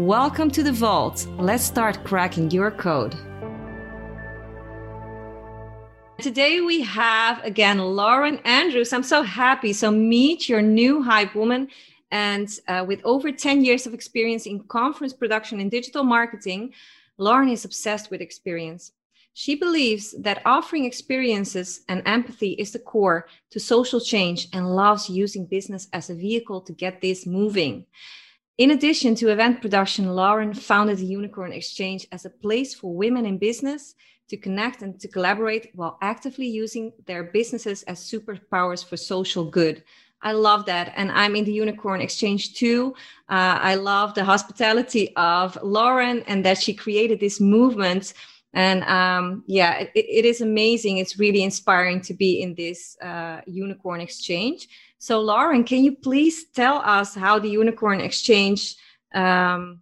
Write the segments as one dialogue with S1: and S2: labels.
S1: Welcome to the vault. Let's start cracking your code. Today we have again Lauren Andrews. I'm so happy. So meet your new hype woman. And uh, with over 10 years of experience in conference production and digital marketing, Lauren is obsessed with experience. She believes that offering experiences and empathy is the core to social change and loves using business as a vehicle to get this moving. In addition to event production, Lauren founded the Unicorn Exchange as a place for women in business to connect and to collaborate while actively using their businesses as superpowers for social good. I love that. And I'm in the Unicorn Exchange too. Uh, I love the hospitality of Lauren and that she created this movement. And um, yeah, it, it is amazing. It's really inspiring to be in this uh, Unicorn Exchange. So, Lauren, can you please tell us how the Unicorn Exchange um,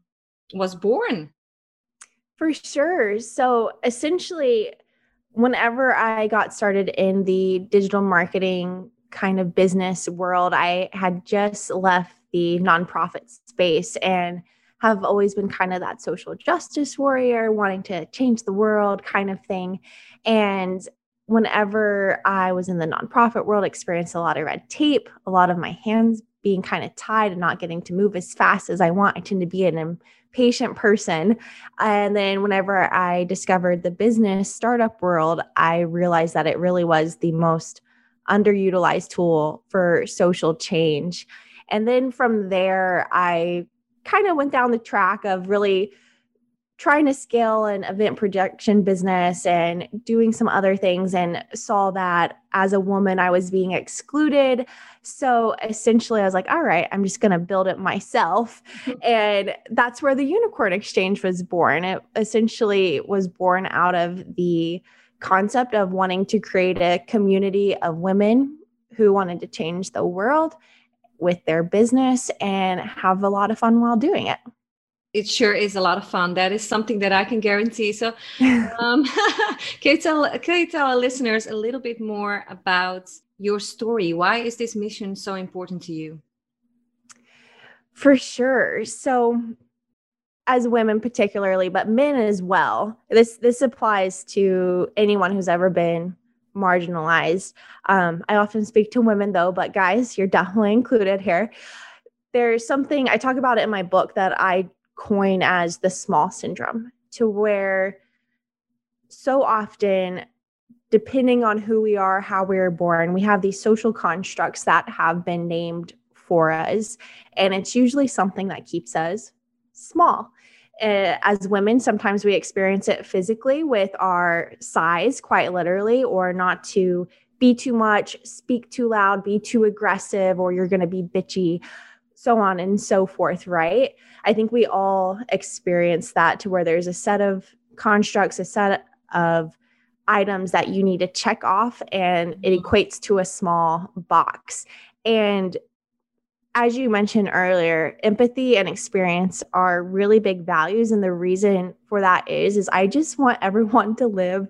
S1: was born?
S2: For sure. So, essentially, whenever I got started in the digital marketing kind of business world, I had just left the nonprofit space and have always been kind of that social justice warrior, wanting to change the world kind of thing. And whenever I was in the nonprofit world, experienced a lot of red tape, a lot of my hands being kind of tied and not getting to move as fast as I want. I tend to be an impatient person. And then whenever I discovered the business startup world, I realized that it really was the most underutilized tool for social change. And then from there, I kind of went down the track of really trying to scale an event production business and doing some other things and saw that as a woman I was being excluded. So essentially I was like, all right, I'm just going to build it myself. and that's where the Unicorn Exchange was born. It essentially was born out of the concept of wanting to create a community of women who wanted to change the world with their business and have a lot of fun while doing it
S1: it sure is a lot of fun. That is something that I can guarantee. So, um, can you tell can you tell our listeners a little bit more about your story? Why is this mission so important to you?
S2: For sure. So, as women particularly, but men as well. This this applies to anyone who's ever been marginalized. Um, I often speak to women though, but guys, you're definitely included here. There's something I talk about it in my book that I coin as the small syndrome, to where so often, depending on who we are, how we are born, we have these social constructs that have been named for us. And it's usually something that keeps us small. Uh, as women, sometimes we experience it physically with our size, quite literally, or not to be too much, speak too loud, be too aggressive, or you're going to be bitchy so on and so forth, right? I think we all experience that to where there's a set of constructs, a set of items that you need to check off, and it equates to a small box. And as you mentioned earlier, empathy and experience are really big values. And the reason for that is, is I just want everyone to live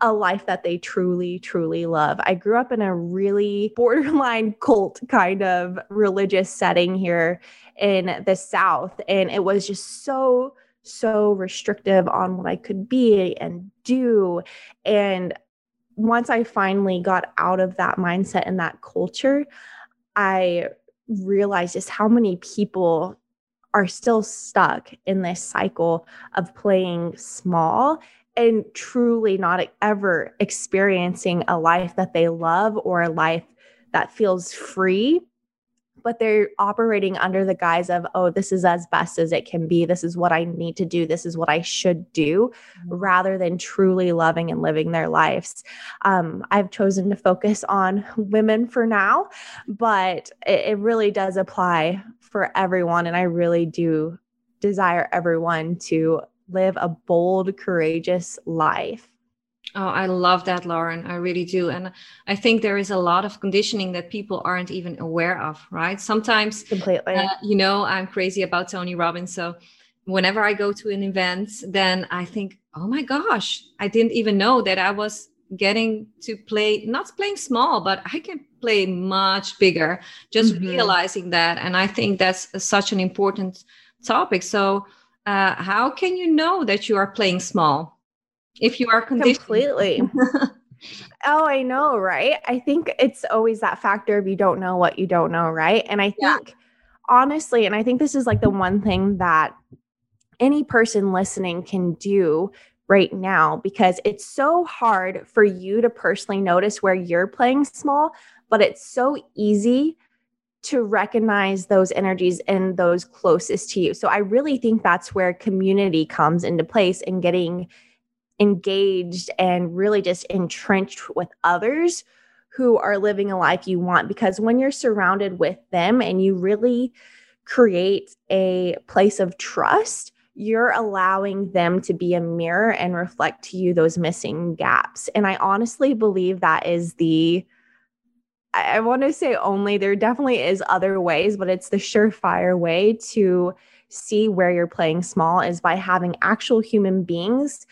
S2: a life that they truly, truly love. I grew up in a really borderline cult kind of religious setting here in the South. And it was just so, so restrictive on what I could be and do. And once I finally got out of that mindset and that culture, I realized just how many people are still stuck in this cycle of playing small and truly not ever experiencing a life that they love or a life that feels free but they're operating under the guise of oh this is as best as it can be this is what i need to do this is what i should do mm-hmm. rather than truly loving and living their lives um, i've chosen to focus on women for now but it, it really does apply for everyone and i really do desire everyone to live a bold, courageous life.
S1: Oh, I love that, Lauren. I really do. And I think there is a lot of conditioning that people aren't even aware of, right? Sometimes,
S2: completely. Uh,
S1: you know, I'm crazy about Tony Robbins. So whenever I go to an event, then I think, oh my gosh, I didn't even know that I was getting to play, not playing small, but I can play much bigger, just mm-hmm. realizing that. And I think that's such an important topic. So, uh, how can you know that you are playing small if you are
S2: completely oh i know right i think it's always that factor of you don't know what you don't know right and i think yeah. honestly and i think this is like the one thing that any person listening can do right now because it's so hard for you to personally notice where you're playing small but it's so easy to recognize those energies and those closest to you. So I really think that's where community comes into place and getting engaged and really just entrenched with others who are living a life you want. Because when you're surrounded with them and you really create a place of trust you're allowing them to be a mirror and reflect to you those missing gaps. And i honestly believe that is the I, want to say only, there definitely is other ways, but it's the surefire way to see where you're playing small is by having actual human beings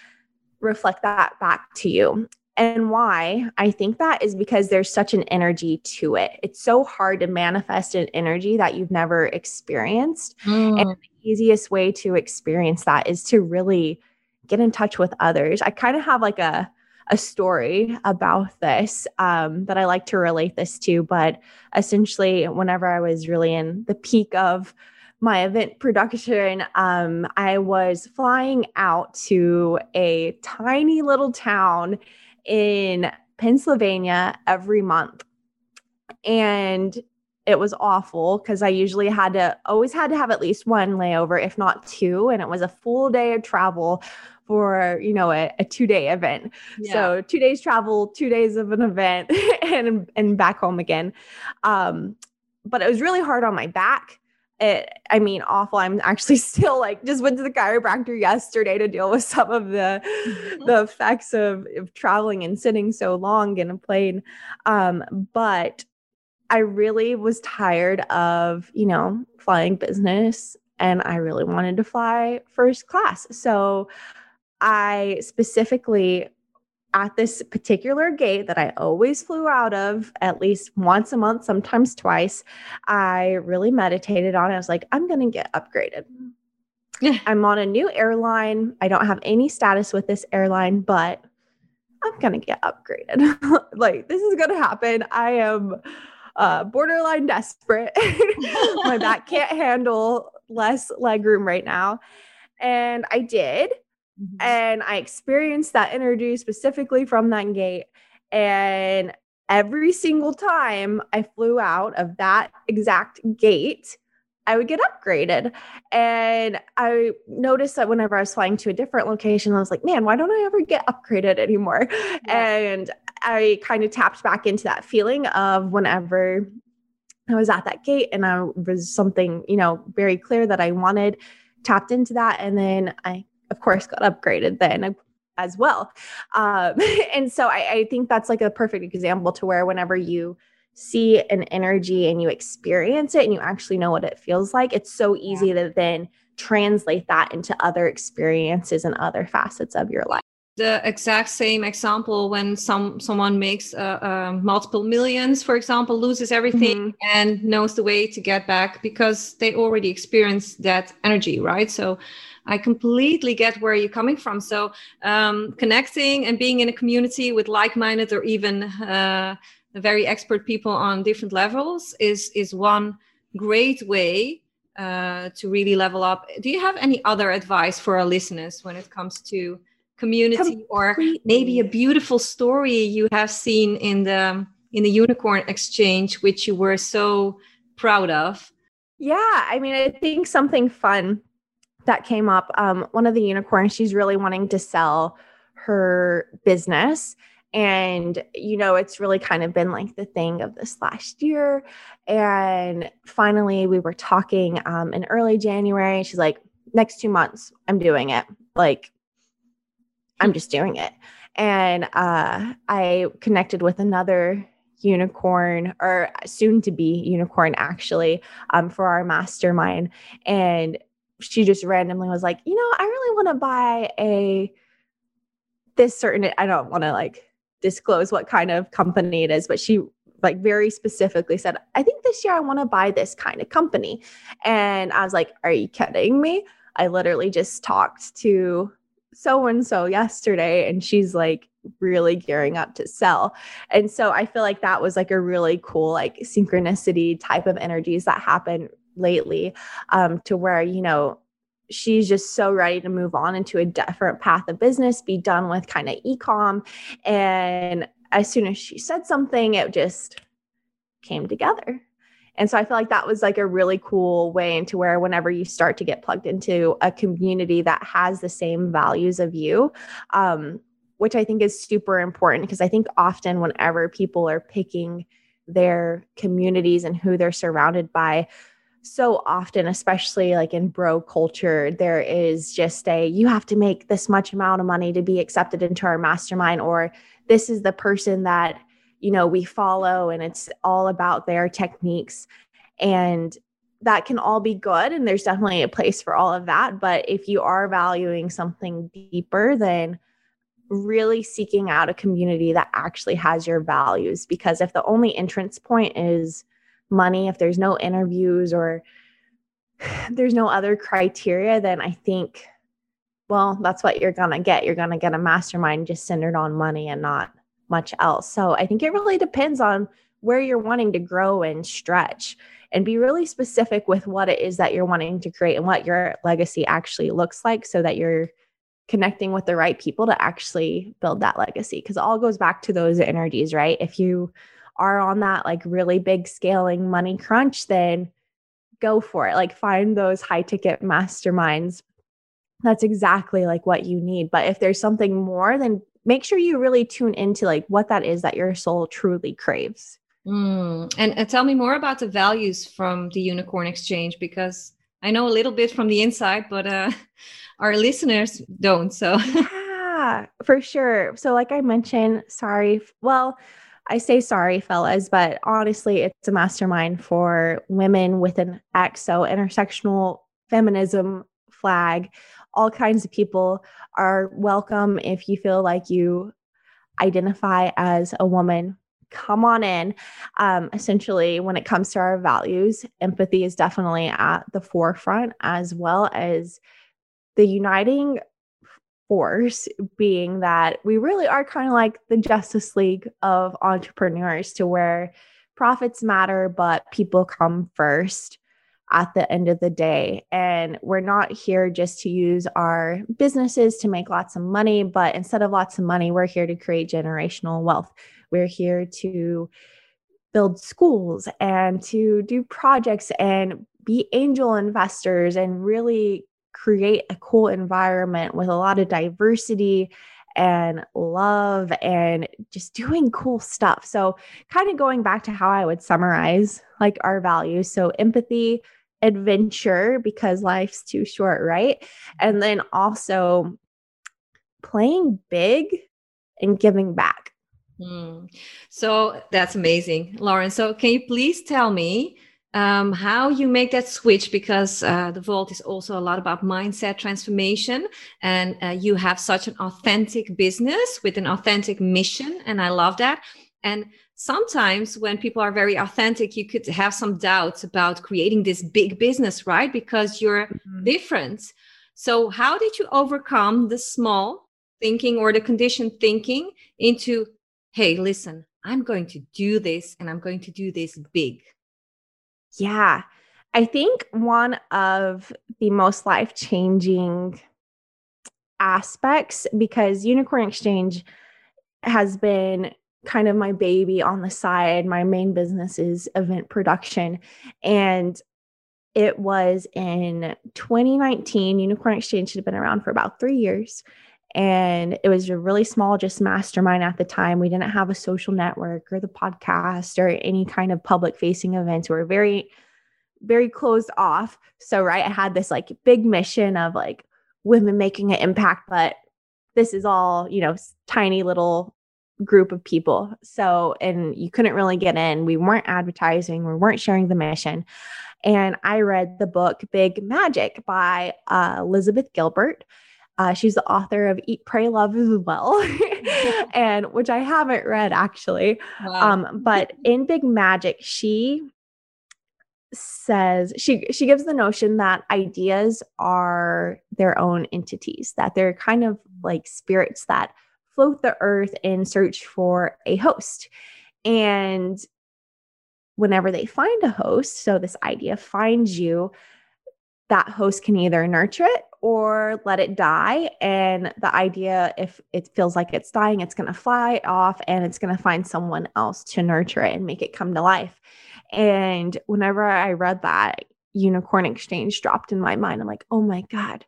S2: reflect that back to you. And why I think that is because there's such an energy to it. It's so hard to manifest an energy that you've never experienced. Mm. And the easiest way to experience that is to really get in touch with others. I kind of have like a a story about this um, that I like to relate this to. But essentially, whenever I was really in the peak of my event production, um, I was flying out to a tiny little town in Pennsylvania every month. And it was awful because I usually had to always had to have at least one layover, if not two. And it was a full day of travel for you know a, a two day event yeah. so two days travel two days of an event and and back home again um but it was really hard on my back it, I mean, awful. I'm actually still like just went to the chiropractor yesterday to deal with some of the mm-hmm. the effects of, of traveling and sitting so long in a plane. Um, but I really was tired of, you know, flying business and I really wanted to fly first class. So I specifically at this particular gate that I always flew out of at least once a month, sometimes twice, I really meditated on it. I was like, I'm going to get upgraded. I'm on a new airline. I don't have any status with this airline, but I'm going to get upgraded. like, this is going to happen. I am uh, borderline desperate. My back can't handle less leg room right now. And I did. Mm-hmm. And I experienced that energy specifically from that gate. And every single time I flew out of that exact gate, I would get upgraded. And I noticed that whenever I was flying to a different location, I was like, man, why don't I ever get upgraded anymore? Yeah. And I kind of tapped back into that feeling of whenever I was at that gate and I was something, you know, very clear that I wanted, tapped into that. And then I of course got upgraded then as well um, and so I, I think that's like a perfect example to where whenever you see an energy and you experience it and you actually know what it feels like it's so easy yeah. to then translate that into other experiences and other facets of your life
S1: the exact same example when some someone makes uh, uh, multiple millions for example loses everything mm-hmm. and knows the way to get back because they already experienced that energy right so I completely get where you're coming from. So um, connecting and being in a community with like-minded or even uh, very expert people on different levels is is one great way uh, to really level up. Do you have any other advice for our listeners when it comes to community Completely. or maybe a beautiful story you have seen in the in the unicorn exchange which you were so proud of?
S2: Yeah, I mean, I think something fun that came up. Um, one of the unicorns, she's really wanting to sell her business. And, you know, it's really kind of been like the thing of this last year. And finally, we were talking um, in early January. She's like, next two months, I'm doing it. Like, I'm just doing it. And uh, I connected with another unicorn or soon to be unicorn actually um, for our mastermind and she just randomly was like you know i really want to buy a this certain i don't want to like disclose what kind of company it is but she like very specifically said i think this year i want to buy this kind of company and i was like are you kidding me i literally just talked to so and so yesterday and she's like really gearing up to sell. And so I feel like that was like a really cool like synchronicity type of energies that happen lately um to where you know she's just so ready to move on into a different path of business, be done with kind of ecom and as soon as she said something it just came together. And so I feel like that was like a really cool way into where whenever you start to get plugged into a community that has the same values of you, um, which I think is super important because I think often whenever people are picking their communities and who they're surrounded by, so often, especially like in bro culture, there is just a you have to make this much amount of money to be accepted into our mastermind, or this is the person that you know we follow and it's all about their techniques. And that can all be good and there's definitely a place for all of that but if you are valuing something deeper then really seeking out a community that actually has your values because if the only entrance point is money if there's no interviews or there's no other criteria then i think well that's what you're going to get you're going to get a mastermind just centered on money and not much else. So I think it really depends on where you're wanting to grow and stretch and be really specific with what it is that you're wanting to create and what your legacy actually looks like so that you're connecting with the right people to actually build that legacy because it all goes back to those energies right if you are on that like really big scaling money crunch then go for it like find those high ticket masterminds that's exactly like what you need but if there's something more then make sure you really tune into like what that is that your soul truly craves.
S1: Mm. And, and tell me more about the values from the Unicorn Exchange because I know a little bit from the inside, but uh, our listeners don't. So,
S2: yeah, for sure. So, like I mentioned, sorry. Well, I say sorry, fellas, but honestly, it's a mastermind for women with an XO intersectional feminism flag. All kinds of people are welcome if you feel like you identify as a woman. Come on in. Um, essentially when it comes to our values empathy is definitely at the forefront as well as the uniting force being that we really are kind of like the justice league of entrepreneurs to where profits matter but people come first at the end of the day. And we're not here just to use our businesses to make lots of money, but instead of lots of money, we're here to create generational wealth. We're here to build schools and to do projects and be angel investors and really create a cool environment with a lot of diversity and love and just doing cool stuff. So, kind of going back to how I would summarize like our values. So, empathy, adventure because life's too short, right? And then also playing big and giving back.
S1: Mm. So that's amazing, Lauren. So can you please tell me um, how you make that switch? Because uh, the Vault is also a lot about mindset transformation, and uh, you have such an authentic business with an authentic mission, and I love that. And sometimes when people are very authentic, you could have some doubts about creating this big business, right? Because you're mm-hmm. different. So, how did you overcome the small thinking or the conditioned thinking into, hey, listen, I'm going to do this and I'm going to do this big?
S2: Yeah. I think one of the most life changing aspects because Unicorn Exchange has been kind of my baby on the side. My main business is event production. And it was in 2019. Unicorn Exchange had been around for about three years. And it was a really small, just mastermind at the time. We didn't have a social network or the podcast or any kind of public facing events. We were very, very closed off. So, right, I had this like big mission of like women making an impact, but this is all, you know, tiny little group of people. So, and you couldn't really get in. We weren't advertising, we weren't sharing the mission. And I read the book Big Magic by uh, Elizabeth Gilbert. Uh, she's the author of Eat, Pray, Love as well, and which I haven't read actually. Wow. Um, but in Big Magic, she says she she gives the notion that ideas are their own entities, that they're kind of like spirits that float the earth in search for a host. And whenever they find a host, so this idea finds you, that host can either nurture it or let it die. And the idea, if it feels like it's dying, it's going to fly off and it's going to find someone else to nurture it and make it come to life. And whenever I read that, Unicorn Exchange dropped in my mind. I'm like, oh my God,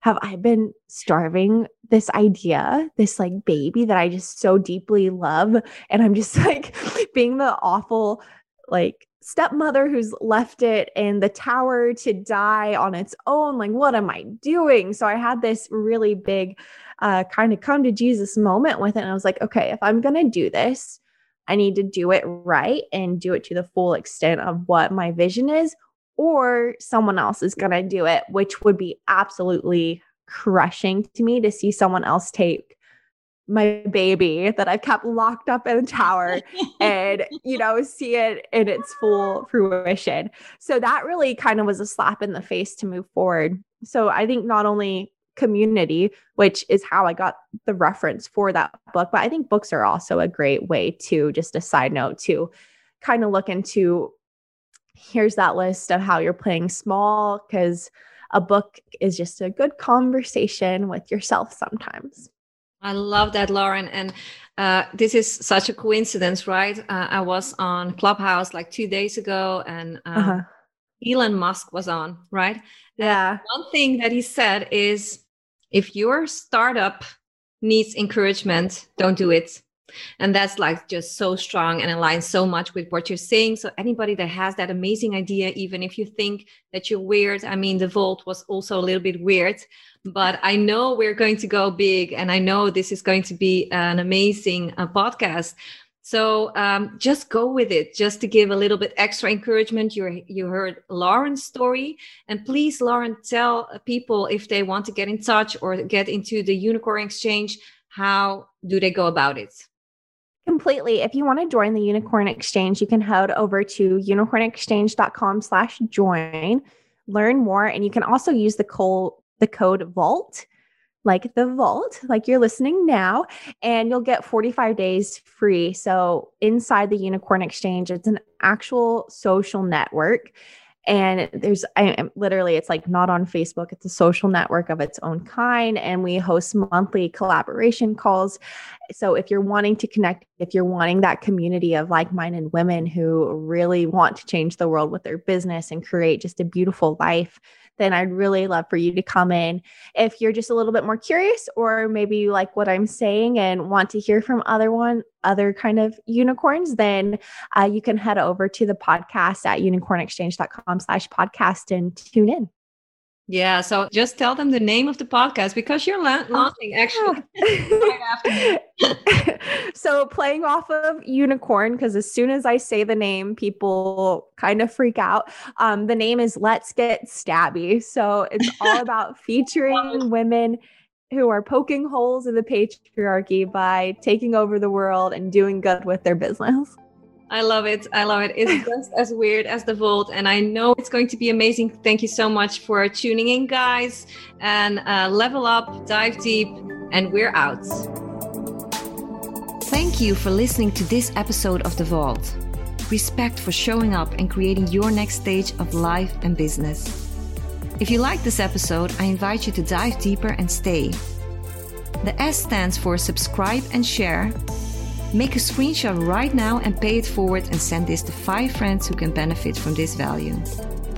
S2: have I been starving this idea, this like baby that I just so deeply love? And I'm just like being the awful, like, stepmother who's left it in the tower to die on its own. Like, what am I doing? So I had this really big uh, kind of come to Jesus moment with it. And I was like, okay, if I'm going to do this, I need to do it right and do it to the full extent of what my vision is, or someone else is going to do it, which would be absolutely crushing to me to see someone else take my baby that I've kept locked up in a tower and, you know, see it in its full fruition. So that really kind of was a slap in the face to move forward. So I think not only community, which is how I got the reference for that book, but I think books are also a great way to, just a side note, to kind of look into here's that list of how you're playing small because a book is just a good conversation with yourself sometimes.
S1: I love that, Lauren. And uh, this is such a coincidence, right? Uh, I was on Clubhouse like two days ago, and um, uh-huh. Elon Musk was on, right?
S2: Yeah.
S1: And one thing that he said is if your startup needs encouragement, don't do it and that's like just so strong and aligns so much with what you're saying so anybody that has that amazing idea even if you think that you're weird i mean the vault was also a little bit weird but i know we're going to go big and i know this is going to be an amazing uh, podcast so um, just go with it, just to give a little bit extra encouragement. You you heard Lauren's story, and please, Lauren, tell people if they want to get in touch or get into the Unicorn Exchange, how do they go about it?
S2: Completely. If you want to join the Unicorn Exchange, you can head over to unicornexchange.com slash join, learn more, and you can also use the code, the code VAULT, like the vault, like you're listening now, and you'll get 45 days free. So inside the Unicorn Exchange, it's an actual social network and there's I am literally it's like not on facebook it's a social network of its own kind and we host monthly collaboration calls. So if you're wanting to connect if you're wanting that community of like-minded women who really want to change the world with their business and create just a beautiful life then I'd really love for you to come in. If you're just a little bit more curious, or maybe you like what I'm saying and want to hear from other one, other kind of unicorns, then uh, you can head over to the podcast at unicornexchange.com slash podcast and tune in.
S1: Yeah, so just tell them the name of the podcast because you're la- oh, launching actually.
S2: so playing off of unicorn because as soon as I say the name, people kind of freak out. Um, the name is Let's Get Stabby. So it's all about featuring women who are poking holes in the patriarchy by taking over the world and doing good with their business.
S1: I love it. I love it. It's just as weird as the vault. And I know it's going to be amazing. Thank you so much for tuning in, guys. And uh, level up, dive deep, and we're out. Thank you for listening to this episode of The Vault. respect for showing up and creating your next stage of life and business. If you like this episode, I invite you to dive deeper and stay. The S stands for subscribe and share. Make a screenshot right now and pay it forward and send this to five friends who can benefit from this value.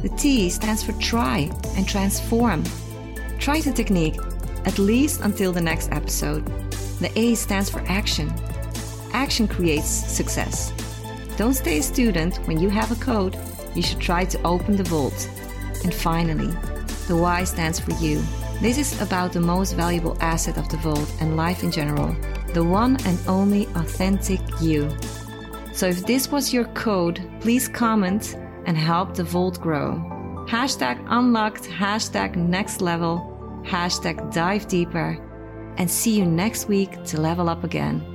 S1: The T stands for try and transform. Try the technique, at least until the next episode. The A stands for action. Action creates success. Don't stay a student when you have a code. You should try to open the vault. And finally, the Y stands for you. This is about the most valuable asset of the vault and life in general the one and only authentic you. So if this was your code, please comment and help the vault grow. Hashtag unlocked, hashtag next level, hashtag dive deeper, and see you next week to level up again.